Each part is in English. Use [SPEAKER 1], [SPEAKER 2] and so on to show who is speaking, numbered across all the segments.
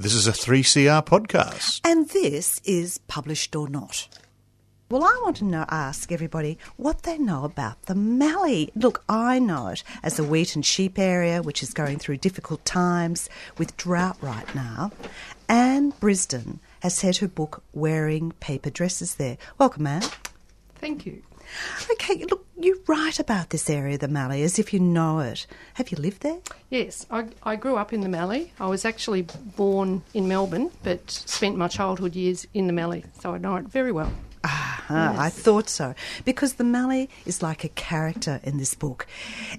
[SPEAKER 1] This is a 3CR podcast.
[SPEAKER 2] And this is Published or Not. Well, I want to know, ask everybody what they know about the Mallee. Look, I know it as a wheat and sheep area, which is going through difficult times with drought right now. Anne Brinsden has said her book Wearing Paper Dresses there. Welcome, Anne.
[SPEAKER 3] Thank you.
[SPEAKER 2] Okay, look, you write about this area, of the Mallee, as if you know it. Have you lived there?
[SPEAKER 3] Yes, I, I grew up in the Mallee. I was actually born in Melbourne, but spent my childhood years in the Mallee, so I know it very well.
[SPEAKER 2] Ah, I thought so. Because the Mallee is like a character in this book.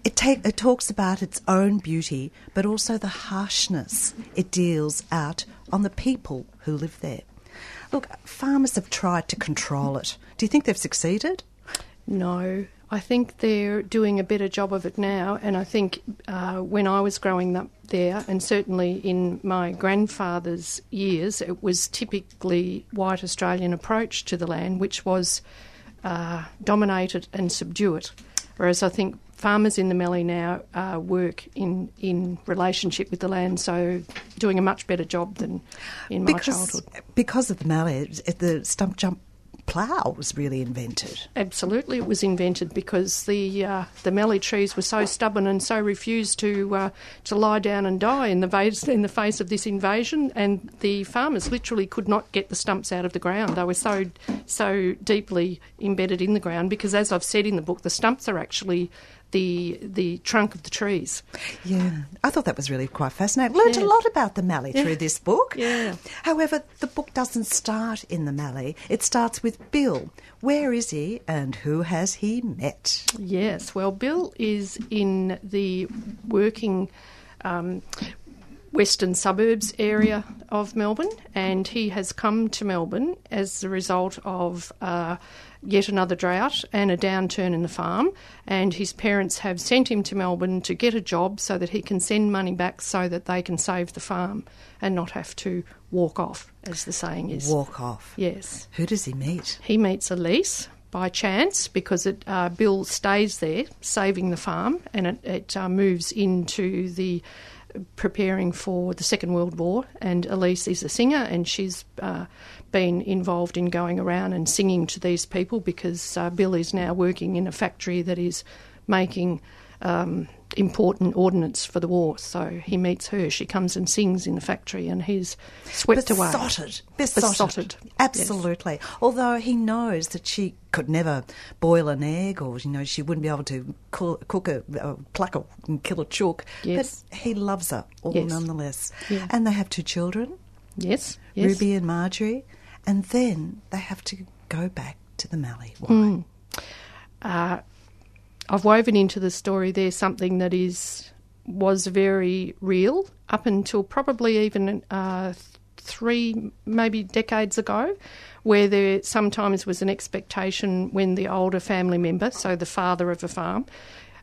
[SPEAKER 2] It, take, it talks about its own beauty, but also the harshness it deals out on the people who live there. Look, farmers have tried to control it. Do you think they've succeeded?
[SPEAKER 3] No, I think they're doing a better job of it now. And I think uh, when I was growing up there, and certainly in my grandfather's years, it was typically white Australian approach to the land, which was uh, dominate it and subdue it. Whereas I think farmers in the Mallee now uh, work in, in relationship with the land, so doing a much better job than in my
[SPEAKER 2] because,
[SPEAKER 3] childhood.
[SPEAKER 2] Because of the Mallee, the stump jump plough was really invented.
[SPEAKER 3] Absolutely, it was invented because the uh, the mallee trees were so stubborn and so refused to uh, to lie down and die in the face in the face of this invasion, and the farmers literally could not get the stumps out of the ground. They were so so deeply embedded in the ground because, as I've said in the book, the stumps are actually the the trunk of the trees.
[SPEAKER 2] Yeah, I thought that was really quite fascinating. Learned a lot about the Mallee
[SPEAKER 3] Yeah.
[SPEAKER 2] through this book.
[SPEAKER 3] Yeah.
[SPEAKER 2] However, the book doesn't start in the Mallee. It starts with Bill. Where is he, and who has he met?
[SPEAKER 3] Yes, well, Bill is in the working um, western suburbs area of Melbourne, and he has come to Melbourne as a result of uh, yet another drought and a downturn in the farm. And his parents have sent him to Melbourne to get a job so that he can send money back so that they can save the farm and not have to walk off, as the saying is.
[SPEAKER 2] Walk off.
[SPEAKER 3] Yes.
[SPEAKER 2] Who does he meet?
[SPEAKER 3] He meets Elise by chance because it, uh, Bill stays there saving the farm and it, it uh, moves into the preparing for the Second World War. And Elise is a singer and she's uh, been involved in going around and singing to these people because uh, Bill is now working in a factory that is making. Um, important ordnance for the war, so he meets her. She comes and sings in the factory, and he's swept away.
[SPEAKER 2] Besotted. Besotted.
[SPEAKER 3] Besotted.
[SPEAKER 2] Absolutely. Although he knows that she could never boil an egg or, you know, she wouldn't be able to cook, a, uh, pluck a, and kill a chook.
[SPEAKER 3] Yes.
[SPEAKER 2] But he loves her all
[SPEAKER 3] Yes.
[SPEAKER 2] nonetheless.
[SPEAKER 3] Yeah.
[SPEAKER 2] And they have two children,
[SPEAKER 3] Yes, yes.
[SPEAKER 2] Ruby and Marjorie. And then they have to go back to the Mallee. Why?
[SPEAKER 3] Mm. uh, I've woven into the story there something that is was very real up until probably even uh, three maybe decades ago, where there sometimes was an expectation when the older family member, so the father of a farm.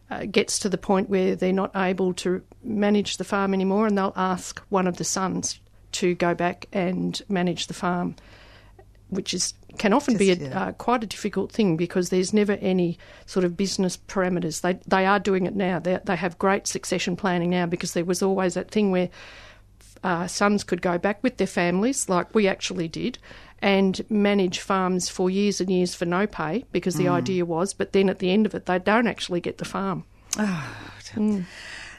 [SPEAKER 3] Uh, gets to the point where they're not able to manage the farm anymore, and they'll ask one of the sons to go back and manage the farm, which is can often be a,
[SPEAKER 2] yeah.
[SPEAKER 3] uh, quite a difficult thing because there's never any sort of business parameters. They they are doing it now. They they have great succession planning now because there was always that thing where uh, sons could go back with their families, like we actually did, and manage farms for years and years for no pay because the idea was, but then at the end of it, they don't actually get the farm.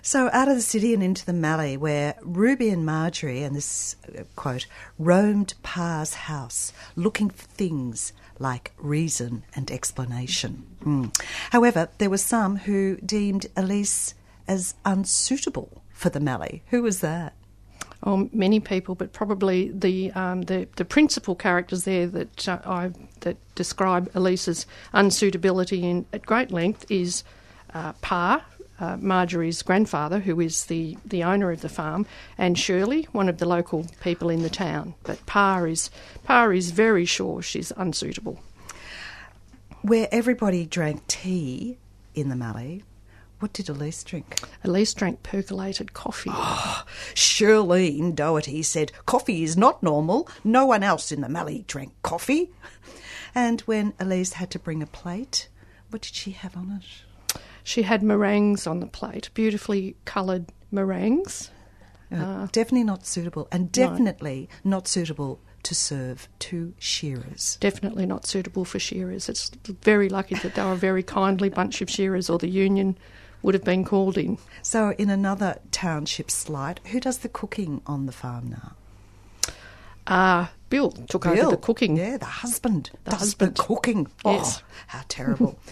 [SPEAKER 2] So out of the city and into the Mallee, where Ruby and Marjorie, and this uh, quote, roamed Pa's house looking for things like reason and explanation. Mm. However, there were some who deemed Elise as unsuitable for the Mallee. Who was that?
[SPEAKER 3] Oh, many people, but probably the um, the, the principal characters there that uh, I that describe Elise's unsuitability in at great length is uh, Pa, uh, Marjorie's grandfather, who is the, the owner of the farm, and Shirley, one of the local people in the town. But Pa is Pa is very sure she's unsuitable.
[SPEAKER 2] Where everybody drank tea in the Mallee, what did Elise drink?
[SPEAKER 3] Elise drank percolated coffee.
[SPEAKER 2] Shirlene Doherty said, Coffee is not normal. No one else in the Mallee drank coffee. And when Elise had to bring a plate, what did she have on it?
[SPEAKER 3] She had meringues on the plate, beautifully coloured meringues.
[SPEAKER 2] Uh, definitely not suitable, and definitely not suitable to serve to shearers.
[SPEAKER 3] Definitely not suitable for shearers. It's very lucky that they were a very kindly bunch of shearers, or the union would have been called in.
[SPEAKER 2] So, in another township slight, who does the cooking on the farm now?
[SPEAKER 3] Uh, Bill took over the cooking.
[SPEAKER 2] Yeah, the husband.
[SPEAKER 3] The
[SPEAKER 2] does
[SPEAKER 3] husband.
[SPEAKER 2] The cooking.
[SPEAKER 3] Yes.
[SPEAKER 2] Oh, how terrible.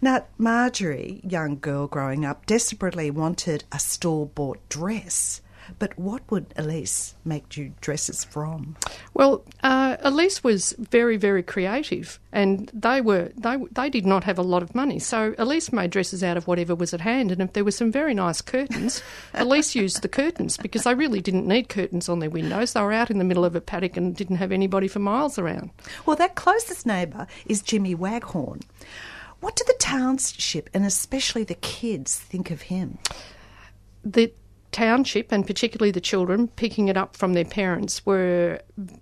[SPEAKER 2] now, Marjorie, young girl growing up, desperately wanted a store bought dress. But what would Elise make you dresses from?
[SPEAKER 3] Well, uh, Elise was very, very creative, and they were they they did not have a lot of money, so Elise made dresses out of whatever was at hand. And if there were some very nice curtains, Elise used the curtains because they really didn't need curtains on their windows. They were out in the middle of a paddock and didn't have anybody for miles around.
[SPEAKER 2] Well, that closest neighbour is Jimmy Waghorn. What do the township and especially the kids think of him?
[SPEAKER 3] the township and particularly the children picking it up from their parents were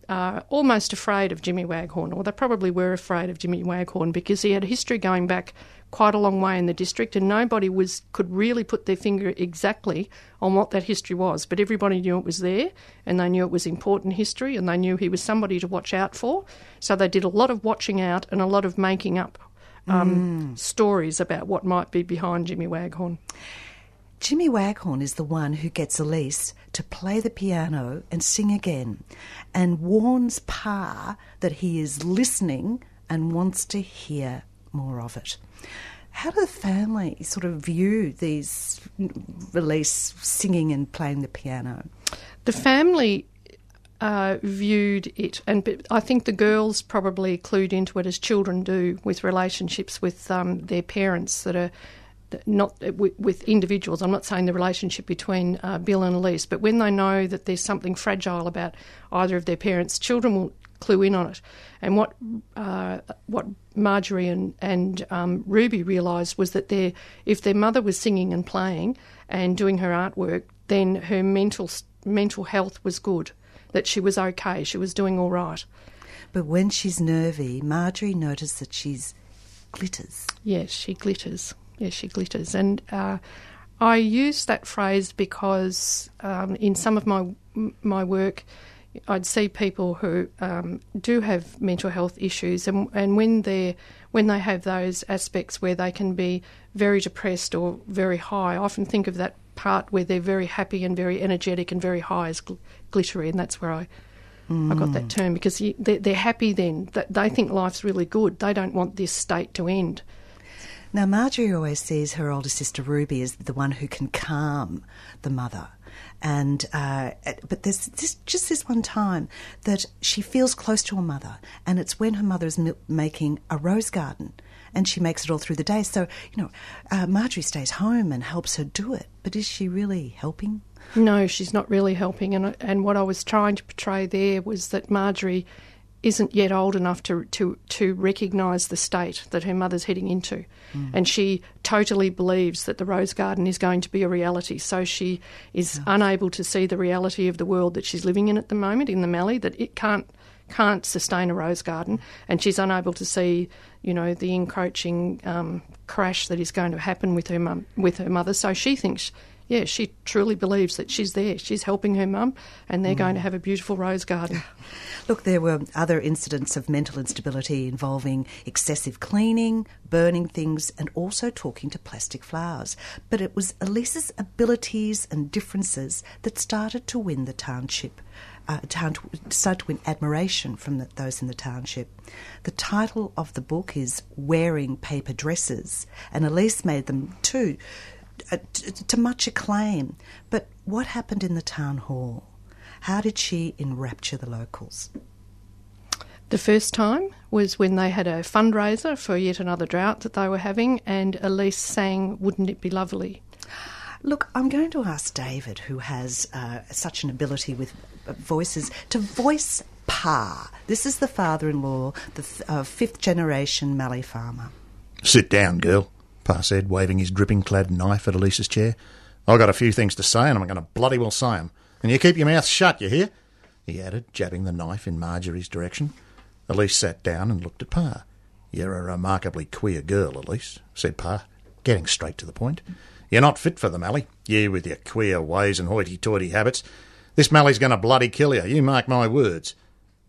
[SPEAKER 3] uh, almost afraid of Jimmy Waghorn, or they probably were afraid of Jimmy Waghorn because he had a history going back quite a long way in the district, and nobody was could really put their finger exactly on what that history was. But everybody knew it was there, and they knew it was important history, and they knew he was somebody to watch out for. So they did a lot of watching out and a lot of making up. Um, Stories about what might be behind Jimmy Waghorn.
[SPEAKER 2] Jimmy Waghorn is the one who gets Elise to play the piano and sing again and warns Pa that he is listening and wants to hear more of it. How do the family sort of view these Elise singing and playing the piano?
[SPEAKER 3] the family uh, viewed it, and I think the girls probably clued into it as children do with relationships with um, their parents that are not with, with individuals. I'm not saying the relationship between uh, Bill and Elise, but when they know that there's something fragile about either of their parents, children will clue in on it. And what uh, what Marjorie and and um, Ruby realised was that their if their mother was singing and playing and doing her artwork, then her mental mental health was good. That she was okay, she was doing all right.
[SPEAKER 2] But when she's nervy, Marjorie noticed that she's glitters.
[SPEAKER 3] Yes, she glitters. Yes, she glitters. And uh, I use that phrase because um, in some of my my work, I'd see people who um, do have mental health issues, and and when they when they have those aspects where they can be very depressed or very high, I often think of that part where they're very happy and very energetic and very high as gl- glittery, and that's where I. I got that term because you, they're, they're happy then. That they think life's really good. They don't want this state to end.
[SPEAKER 2] Now, Marjorie always sees her older sister Ruby as the one who can calm the mother. And uh, but there's this, just this one time that she feels close to her mother, and it's when her mother is making a rose garden, and she makes it all through the day. So you know, uh, Marjorie stays home and helps her do it. But is she really helping?
[SPEAKER 3] No, she's not really helping. And and what I was trying to portray there was that Marjorie isn't yet old enough to to to recognise the state that her mother's heading into, and she totally believes that the rose garden is going to be a reality. So she is unable to see the reality of the world that she's living in at the moment in the Mallee. That it can't can't sustain a rose garden, and she's unable to see, you know, the encroaching um, crash that is going to happen with her mum, with her mother. So she thinks, yeah, she truly believes that she's there. She's helping her mum, and they're going to have a beautiful rose garden.
[SPEAKER 2] Look, there were other incidents of mental instability involving excessive cleaning, burning things, and also talking to plastic flowers. But it was Elisa's abilities and differences that started to win the township. Uh, town, started to win admiration from the, those in the township. The title of the book is Wearing Paper Dresses, and Elise made them too, to much acclaim. But what happened in the town hall? How did she enrapture the locals?
[SPEAKER 3] The first time was when they had a fundraiser for yet another drought that they were having, and Elise sang "Wouldn't It Be Lovely."
[SPEAKER 2] Look, I'm going to ask David, who has uh, such an ability with uh, voices, to voice Pa. This is the father in law, the th- uh, fifth generation Mallee farmer.
[SPEAKER 1] Sit down, girl, Pa said, waving his dripping clad knife at Elisa's chair. I've got a few things to say, and I'm going to bloody well say 'em. And you keep your mouth shut, you hear? He added, jabbing the knife in Marjorie's direction. Elise sat down and looked at Pa. You're a remarkably queer girl, Elise, said Pa, getting straight to the point. You're not fit for the Mallee, you with your queer ways and hoity-toity habits. This Mallee's going to bloody kill you, you mark my words.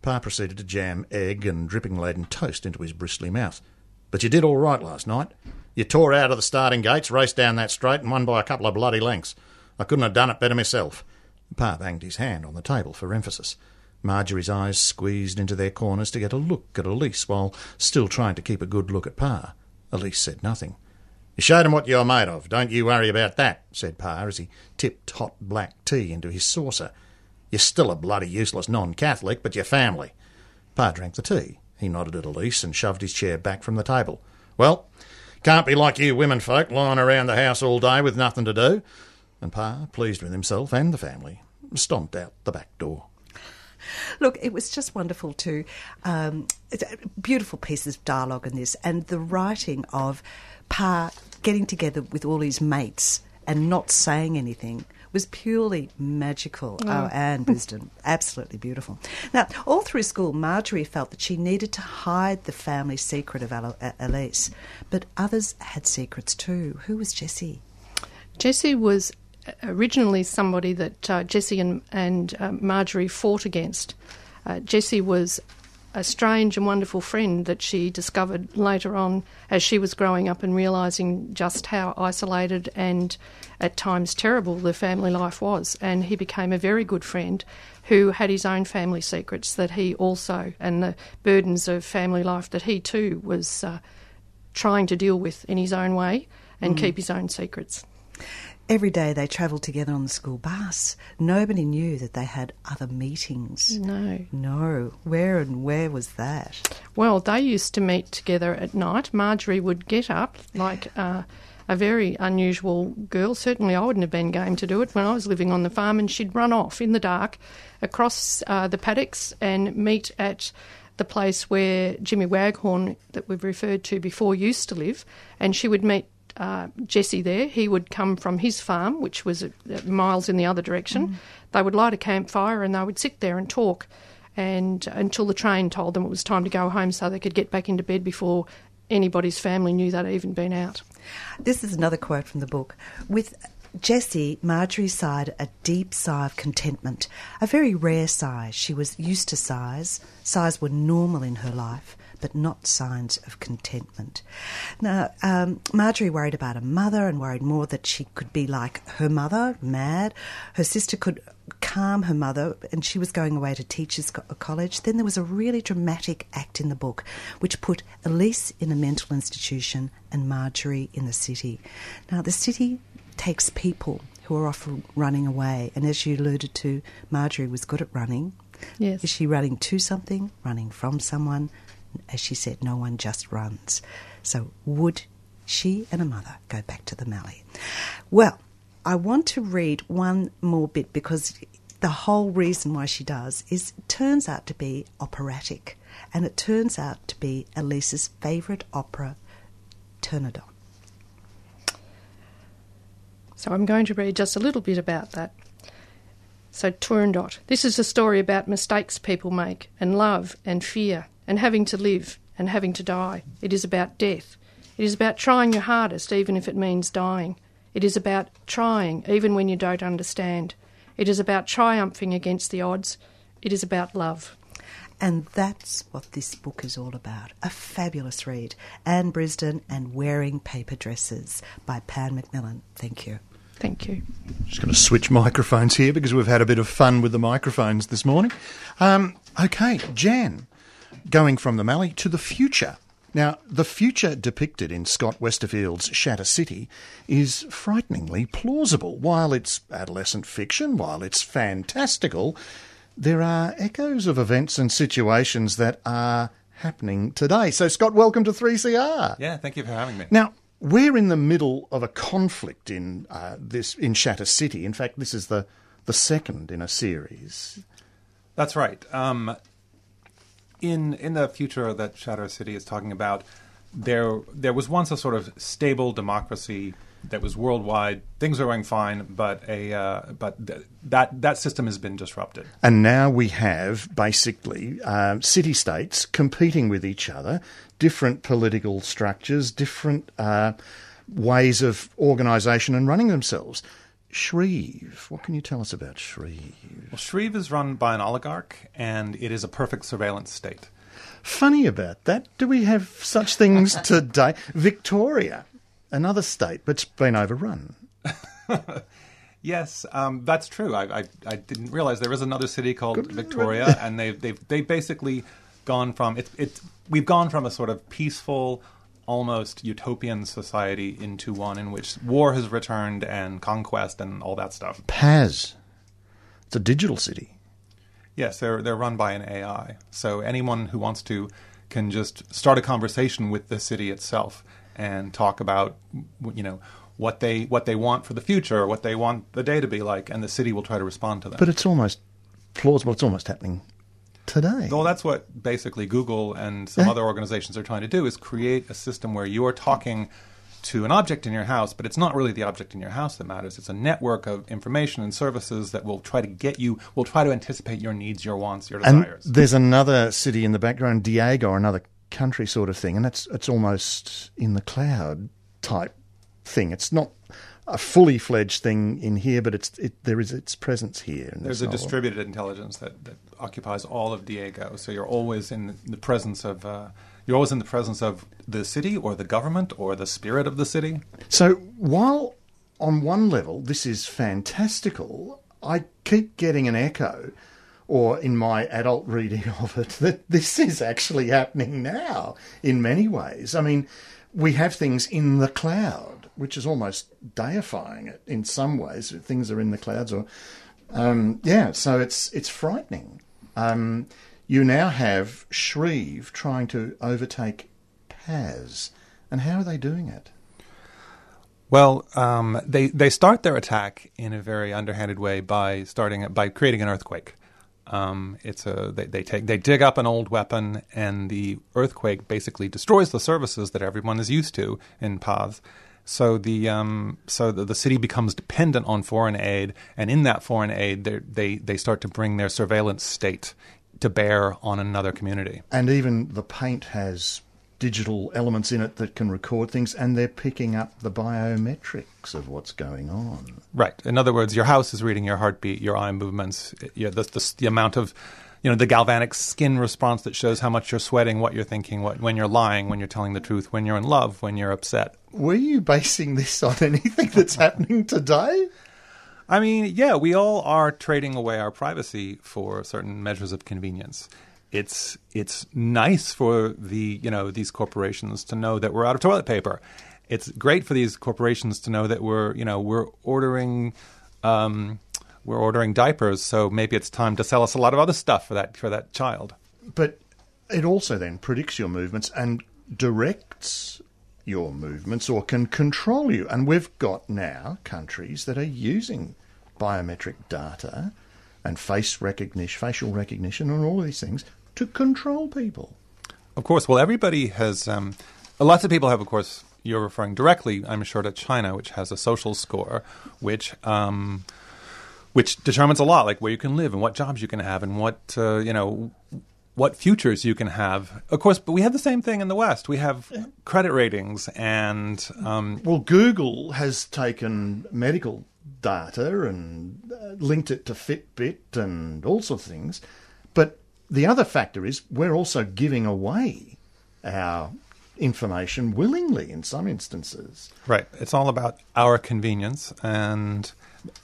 [SPEAKER 1] Pa proceeded to jam egg and dripping-laden toast into his bristly mouth. But you did all right last night. You tore out of the starting gates, raced down that straight, and won by a couple of bloody lengths. I couldn't have done it better myself. Pa banged his hand on the table for emphasis. Marjorie's eyes squeezed into their corners to get a look at Elise while still trying to keep a good look at Pa. Elise said nothing. You showed 'em what you're made of. Don't you worry about that, said Pa as he tipped hot black tea into his saucer. You're still a bloody useless non-Catholic, but you're family. Pa drank the tea. He nodded at Elise and shoved his chair back from the table. Well, can't be like you women folk lying around the house all day with nothing to do. And Pa, pleased with himself and the family, stomped out the back door.
[SPEAKER 2] Look, it was just wonderful to um, beautiful pieces of dialogue in this, and the writing of Pa getting together with all his mates and not saying anything was purely magical. Oh, oh Anne Brinsden, absolutely beautiful. Now, all through school, Marjorie felt that she needed to hide the family secret of Elise, but others had secrets too. Who was Jessie?
[SPEAKER 3] Jessie was originally somebody that uh, Jessie and, and uh, Marjorie fought against. Uh, Jessie was a strange and wonderful friend that she discovered later on as she was growing up and realising just how isolated and at times terrible the family life was. And he became a very good friend who had his own family secrets that he also, and the burdens of family life that he too was uh, trying to deal with in his own way and mm. keep his own secrets.
[SPEAKER 2] Every day they travelled together on the school bus. Nobody knew that they had other meetings.
[SPEAKER 3] No.
[SPEAKER 2] No. Where and where was that?
[SPEAKER 3] Well, they used to meet together at night. Marjorie would get up like uh, a very unusual girl. Certainly, I wouldn't have been game to do it when I was living on the farm, and she'd run off in the dark across uh, the paddocks and meet at the place where Jimmy Waghorn, that we've referred to before, used to live, and she would meet uh, Jessie there. He would come from his farm, which was miles in the other direction. Mm. They would light a campfire and they would sit there and talk, and until the train told them it was time to go home, so they could get back into bed before anybody's family knew they'd even been out.
[SPEAKER 2] This is another quote from the book. With Jessie, Marjorie sighed a deep sigh of contentment, a very rare sigh. She was used to sighs. Sighs were normal in her life but not signs of contentment. Now, um, Marjorie worried about her mother and worried more that she could be like her mother, mad. Her sister could calm her mother, and she was going away to teachers' college. Then there was a really dramatic act in the book which put Elise in a mental institution and Marjorie in the city. Now, the city takes people who are often running away, and as you alluded to, Marjorie was good at running.
[SPEAKER 3] Yes.
[SPEAKER 2] Is she running to something, running from someone, as she said, no one just runs. So would she and her mother go back to the Mallee? Well, I want to read one more bit because the whole reason why she does is turns out to be operatic, and it turns out to be Elise's favourite opera, Turandot.
[SPEAKER 3] So I'm going to read just a little bit about that. So Turandot. This is a story about mistakes people make, and love and fear and having to live and having to die. It is about death. It is about trying your hardest, even if it means dying. It is about trying, even when you don't understand. It is about triumphing against the odds. It is about love.
[SPEAKER 2] And that's what this book is all about. A fabulous read. Anne Brisden and Wearing Paper Dresses by Pan Macmillan. Thank you.
[SPEAKER 3] Thank you.
[SPEAKER 1] Just going to switch microphones here because we've had a bit of fun with the microphones this morning. Um, okay, Jan, going from the Mallee to the future. Now, the future depicted in Scott Westerfeld's Shatter City is frighteningly plausible. While it's adolescent fiction, while it's fantastical, there are echoes of events and situations that are happening today. So, Scott, welcome to 3CR.
[SPEAKER 4] Yeah, thank you for having me.
[SPEAKER 1] Now, we're in the middle of a conflict in uh, this in Shatter City. In fact, this is the the second in a series.
[SPEAKER 4] That's right. Um, in in the future that Shatter City is talking about, there there was once a sort of stable democracy that was worldwide. Things are going fine, but a uh, but th- that that system has been disrupted.
[SPEAKER 1] And now we have basically uh, city states competing with each other, different political structures, different. Uh, ways of organisation and running themselves. Shreve, what can you tell us about Shreve?
[SPEAKER 4] Well, Shreve is run by an oligarch, and it is a perfect surveillance state.
[SPEAKER 1] Funny about that. Do we have such things today? Victoria, another state, but's been overrun.
[SPEAKER 4] Yes, um, that's true. I, I, I didn't realize there is another city called Victoria, and they've they've they basically gone from it. It we've gone from a sort of peaceful, almost utopian society into one in which war has returned and conquest and all that stuff.
[SPEAKER 1] Paz. It's a digital city.
[SPEAKER 4] Yes, they're they're run by an AI. So anyone who wants to can just start a conversation with the city itself and talk about you know what they what they want for the future, what they want the day to be like, and the city will try to respond to them.
[SPEAKER 1] But it's almost plausible. It's almost happening today.
[SPEAKER 4] Well, that's what basically Google and some
[SPEAKER 1] Yeah.
[SPEAKER 4] other organizations are trying to do is create a system where you are talking to an object in your house, but it's not really the object in your house that matters. It's a network of information and services that will try to get you, will try to anticipate your needs, your wants, your
[SPEAKER 1] and
[SPEAKER 4] desires.
[SPEAKER 1] there's another city in the background, Diego, another country sort of thing, and it's it's almost in the cloud type thing. It's not a fully fledged thing in here, but it's it, there is its presence here.
[SPEAKER 4] There's a distributed intelligence that, that occupies all of Diego, so you're always in the presence of uh, you're always in the presence of the city or the government or the spirit of the city.
[SPEAKER 1] So while on one level this is fantastical, I keep getting an echo, or in my adult reading of it, that this is actually happening now in many ways. I mean, we have things in the cloud, which is almost deifying it in some ways. Things are in the clouds, or um, yeah, so it's it's frightening. Um, you now have Shreve trying to overtake Paz, and how are they doing it?
[SPEAKER 4] Well, um, they they start their attack in a very underhanded way by starting by creating an earthquake. Um, it's a they, they take they dig up an old weapon, and the earthquake basically destroys the services that everyone is used to in Paz. So the um, so the, the city becomes dependent on foreign aid, and in that foreign aid, they they start to bring their surveillance state to bear on another community.
[SPEAKER 1] And even the paint has digital elements in it that can record things, and they're picking up the biometrics of what's going on.
[SPEAKER 4] Right. In other words, your house is reading your heartbeat, your eye movements, the, the, the amount of, you know, the galvanic skin response that shows how much you're sweating, what you're thinking, what, when you're lying, when you're telling the truth, when you're in love, when you're upset.
[SPEAKER 1] Were you basing this on anything that's happening today?
[SPEAKER 4] I mean, yeah, we all are trading away our privacy for certain measures of convenience. It's it's nice for the you know these corporations to know that we're out of toilet paper. It's great for these corporations to know that we're you know we're ordering um, we're ordering diapers. So maybe it's time to sell us a lot of other stuff for that for that child.
[SPEAKER 1] But it also then predicts your movements and directs your movements or can control you. And we've got now countries that are using biometric data and face recognition, facial recognition, and all of these things to control people.
[SPEAKER 4] Of course, well, everybody has. Um, lots of people have, of course. You're referring directly, I'm sure, to China, which has a social score, which um, which determines a lot, like where you can live and what jobs you can have and what uh, you know what futures you can have. Of course, but we have the same thing in the West. We have credit ratings and um,
[SPEAKER 1] Well, Google has taken medical data and uh, linked it to Fitbit and all sorts of things. But the other factor is we're also giving away our information willingly in some instances.
[SPEAKER 4] Right. It's all about our convenience and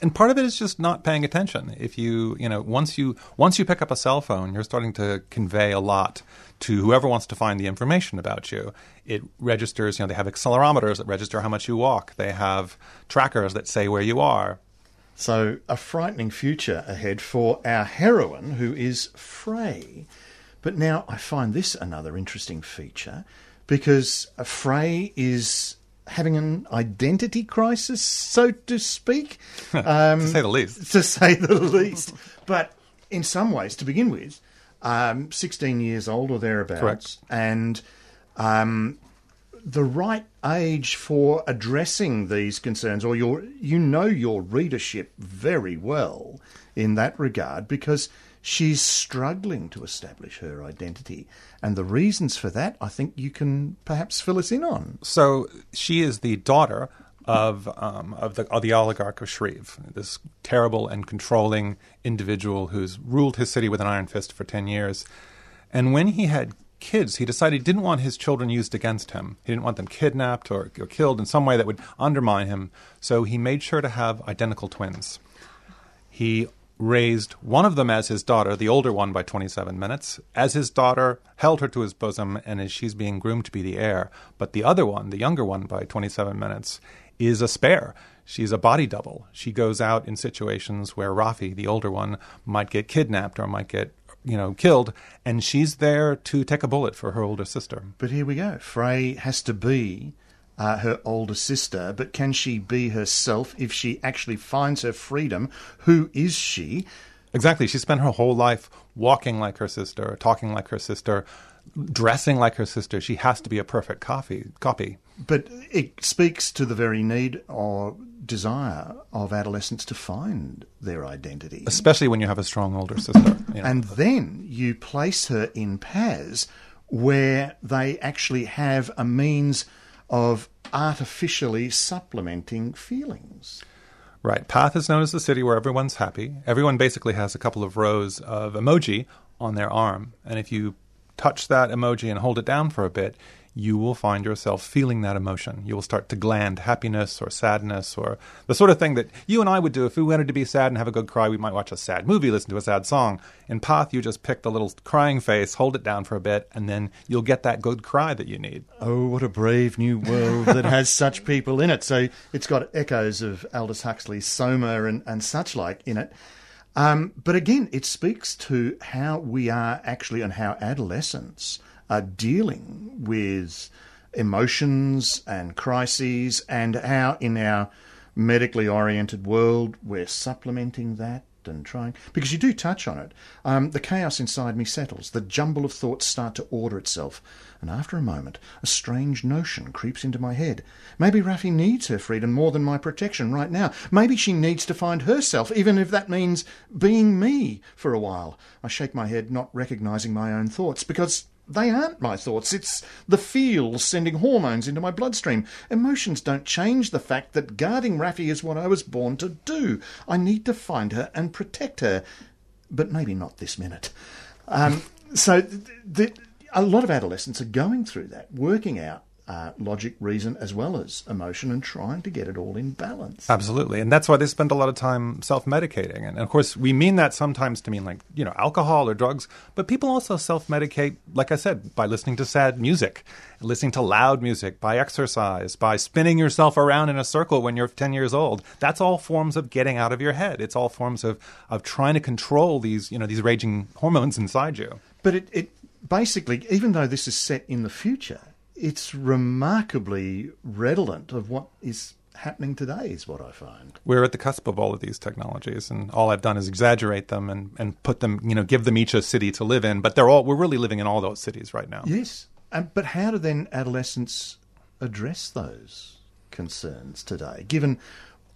[SPEAKER 4] and part of it is just not paying attention. If you, you know, once you once you pick up a cell phone, you're starting to convey a lot to whoever wants to find the information about you. It registers, you know, they have accelerometers that register how much you walk. They have trackers that say where you are.
[SPEAKER 1] So, a frightening future ahead for our heroine, who is Frey. But now I find this another interesting feature because Frey is having an identity crisis, so to speak. Um,
[SPEAKER 4] to say the least.
[SPEAKER 1] to say the least. But in some ways, to begin with, um, 16 years old or thereabouts,
[SPEAKER 4] Correct.
[SPEAKER 1] and um, the right age for addressing these concerns, or your you know your readership very well. in that regard because she's struggling to establish her identity. And the reasons for that, I think you can perhaps fill us in on.
[SPEAKER 4] So she is the daughter of um, of the of the oligarch of Shreve, this terrible and controlling individual who's ruled his city with an iron fist for ten years. And when he had kids, he decided he didn't want his children used against him. He didn't want them kidnapped or, or killed in some way that would undermine him. So he made sure to have identical twins. He raised one of them as his daughter, the older one by 27 minutes, as his daughter, held her to his bosom, and as she's being groomed to be the heir. But the other one, the younger one by 27 minutes, is a spare. She's a body double. She goes out in situations where Rafi, the older one, might get kidnapped or might get you know killed, and she's there to take a bullet for her older sister.
[SPEAKER 1] But here we go. Frey has to be uh, her older sister, but can she be herself if she actually finds her freedom? Who is she?
[SPEAKER 4] Exactly. She spent her whole life walking like her sister, talking like her sister, dressing like her sister. She has to be a perfect copy. Copy.
[SPEAKER 1] But it speaks to the very need or desire of adolescents to find their identity.
[SPEAKER 4] Especially when you have a strong older sister. You know.
[SPEAKER 1] And then you place her in Paz, where they actually have a means of artificially supplementing feelings.
[SPEAKER 4] Right. Paz is known as the city where everyone's happy. Everyone basically has a couple of rows of emoji on their arm. And if you touch that emoji and hold it down for a bit, you will find yourself feeling that emotion. You will start to gland happiness or sadness or the sort of thing that you and I would do if we wanted to be sad and have a good cry. We might watch a sad movie, listen to a sad song. In Paz, you just pick the little crying face, hold it down for a bit, and then you'll get that good cry that you need.
[SPEAKER 1] Oh, what a brave new world that has such people in it. So it's got echoes of Aldous Huxley's Soma and, and such like in it. Um, but again, it speaks to how we are actually and how adolescents are dealing with emotions and crises and how in our medically oriented world we're supplementing that and trying because you do touch on it. Um, the chaos inside me settles. The jumble of thoughts start to order itself. And after a moment a strange notion creeps into my head. Maybe Rafi needs her freedom more than my protection right now. Maybe she needs to find herself even if that means being me for a while. I shake my head not recognizing my own thoughts because they aren't my thoughts. It's the feels sending hormones into my bloodstream. Emotions don't change the fact that guarding Rafi is what I was born to do. I need to find her and protect her. But maybe not this minute. Um, so th- th- a lot of adolescents are going through that, working out uh, logic, reason, as well as emotion, and trying to get it all in balance.
[SPEAKER 4] Absolutely, and that's why they spend a lot of time self-medicating. And of course, we mean that sometimes to mean like you know alcohol or drugs, but people also self-medicate, like I said, by listening to sad music, listening to loud music, by exercise, by spinning yourself around in a circle when you're 10 years old. That's all forms of getting out of your head. It's all forms of of trying to control these you know these raging hormones inside you.
[SPEAKER 1] But it, it basically, even though this is set in the future it's remarkably redolent of what is happening today is what I find.
[SPEAKER 4] We're at the cusp of all of these technologies and all I've done is exaggerate them and, and put them, you know, give them each a city to live in, but they're all we're really living in all those cities right now.
[SPEAKER 1] Yes. Um, but how do then adolescents address those concerns today? Given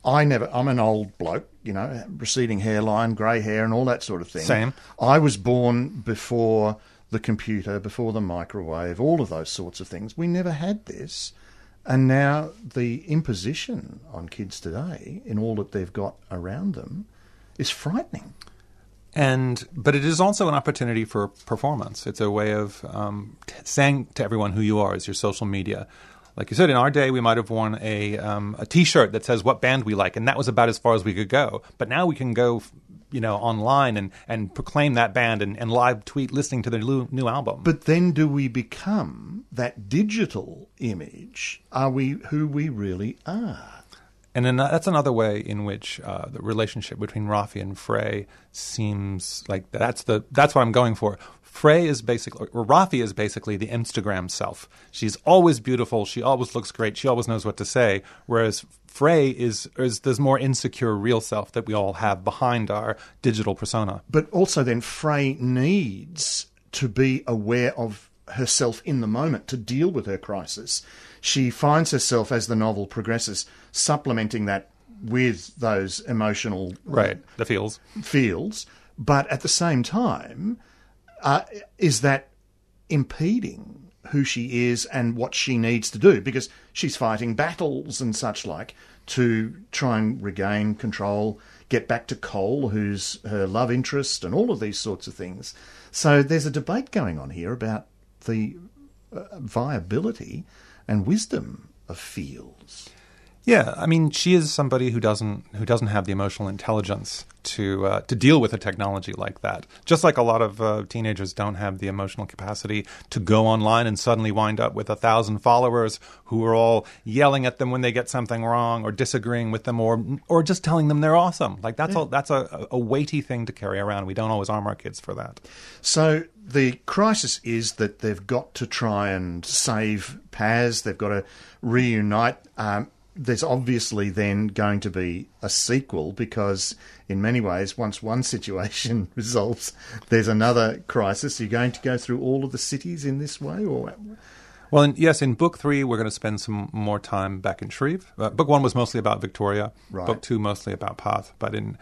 [SPEAKER 1] I never I'm an old bloke, you know, receding hairline, grey hair and all that sort of thing.
[SPEAKER 4] Same.
[SPEAKER 1] I was born before the computer, before the microwave, all of those sorts of things. We never had this. And now the imposition on kids today, in all that they've got around them, is frightening.
[SPEAKER 4] And but it is also an opportunity for performance. It's a way of um, t- saying to everyone who you are is your social media. Like you said, in our day, we might have worn a um, a T-shirt that says what band we like, and that was about as far as we could go. But now we can go you know online and, and proclaim that band and, and live tweet listening to their new, new album.
[SPEAKER 1] But then do we become that digital image? Are we who we really are?
[SPEAKER 4] And then that's another way in which uh, the relationship between Rafi and Frey seems like that's the that's what I'm going for. Frey is basically, or Rafi is basically the Instagram self. She's always beautiful. She always looks great. She always knows what to say. Whereas Frey is, is this more insecure real self that we all have behind our digital persona.
[SPEAKER 1] But also, then Frey needs to be aware of herself in the moment to deal with her crisis. She finds herself, as the novel progresses, supplementing that with those emotional
[SPEAKER 4] Right. The feels.
[SPEAKER 1] feels but at the same time, uh, is that impeding who she is and what she needs to do? Because she's fighting battles and such like to try and regain control, get back to Cole, who's her love interest, and all of these sorts of things. So there's a debate going on here about the uh, viability and wisdom of feels.
[SPEAKER 4] Yeah, I mean, she is somebody who doesn't who doesn't have the emotional intelligence to uh, to deal with a technology like that. Just like a lot of uh, teenagers don't have the emotional capacity to go online and suddenly wind up with a thousand followers who are all yelling at them when they get something wrong, or disagreeing with them, or or just telling them they're awesome. Like that's a, that's a, a weighty thing to carry around. We don't always arm our kids for that.
[SPEAKER 1] So the crisis is that they've got to try and save Paz. They've got to reunite. Um, there's obviously then going to be a sequel because, in many ways, once one situation resolves, there's another crisis. You're going to go through all of the cities in this way, or
[SPEAKER 4] Well, in, yes, in book three, we're going to spend some more time back in Shreve. Uh, book one was mostly about Victoria.
[SPEAKER 1] Right.
[SPEAKER 4] Book two mostly about Paz. But in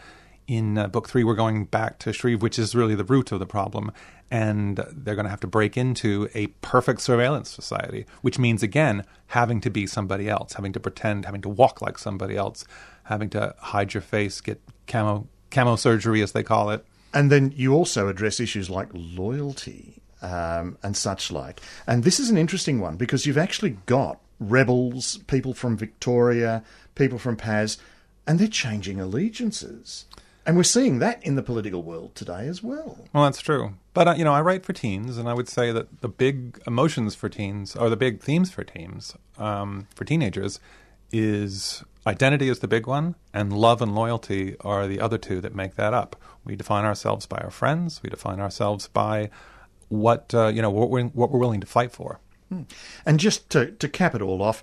[SPEAKER 4] in uh, book three, we're going back to Shreve, which is really the root of the problem. And they're going to have to break into a perfect surveillance society, which means again having to be somebody else, having to pretend, having to walk like somebody else, having to hide your face, get camo camo surgery, as they call it.
[SPEAKER 1] And then you also address issues like loyalty um, and such like. And this is an interesting one because you've actually got rebels, people from Victoria, people from Paz, and they're changing allegiances. And we're seeing that in the political world today as well.
[SPEAKER 4] Well, that's true. But uh, you know, I write for teens, and I would say that the big emotions for teens, or the big themes for teens, um, for teenagers, is identity is the big one, and love and loyalty are the other two that make that up. We define ourselves by our friends. We define ourselves by what uh, you know what we're, what we're willing to fight for.
[SPEAKER 1] And just to, to cap it all off,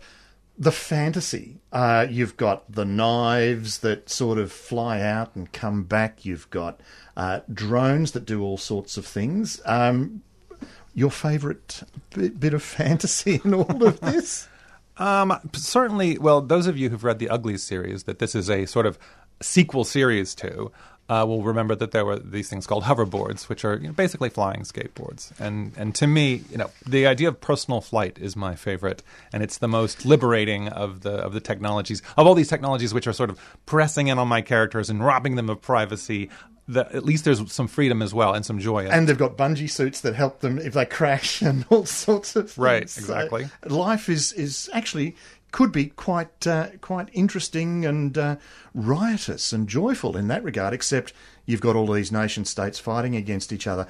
[SPEAKER 1] the fantasy. Uh, you've got the knives that sort of fly out and come back. You've got uh, drones that do all sorts of things. Um, your favourite bit, bit of fantasy in all of this?
[SPEAKER 4] Um, certainly, well, those of you who've read the Uglies series, that this is a sort of sequel series to, uh, will remember that there were these things called hoverboards, which are you know, basically flying skateboards. And and to me, you know, the idea of personal flight is my favorite, and it's the most liberating of the of the technologies of all these technologies, which are sort of pressing in on my characters and robbing them of privacy. The, at least there's some freedom as well and some joy.
[SPEAKER 1] And they've got bungee suits that help them if they crash and all sorts of things.
[SPEAKER 4] Right,
[SPEAKER 1] So
[SPEAKER 4] exactly.
[SPEAKER 1] life is, is actually could be quite uh, quite interesting and uh, riotous and joyful in that regard. Except you've got all these nation states fighting against each other.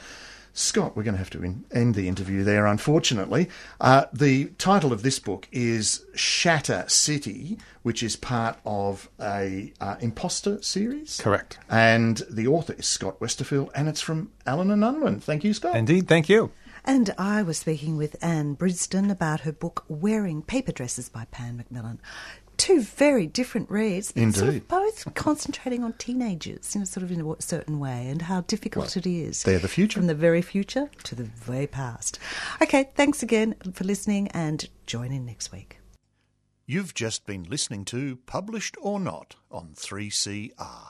[SPEAKER 1] Scott, we're going to have to in- end the interview there, unfortunately. Uh, the title of this book is Shatter City, which is part of a uh, imposter series.
[SPEAKER 4] Correct.
[SPEAKER 1] And the author is Scott Westerfeld, and it's from Allen and Unwin. Thank you, Scott.
[SPEAKER 4] Indeed, thank you.
[SPEAKER 2] And I was speaking with Anne Brinsden about her book Wearing Paper Dresses by Pan Macmillan. Two very different reads, but sort
[SPEAKER 1] Indeed.
[SPEAKER 2] of both concentrating on teenagers, you know, sort of in a certain way, and how difficult it is.
[SPEAKER 1] they're the future.
[SPEAKER 2] From the very future to the very past. Okay, thanks again for listening, and join in next week.
[SPEAKER 1] You've just been listening to Published or Not on 3CR.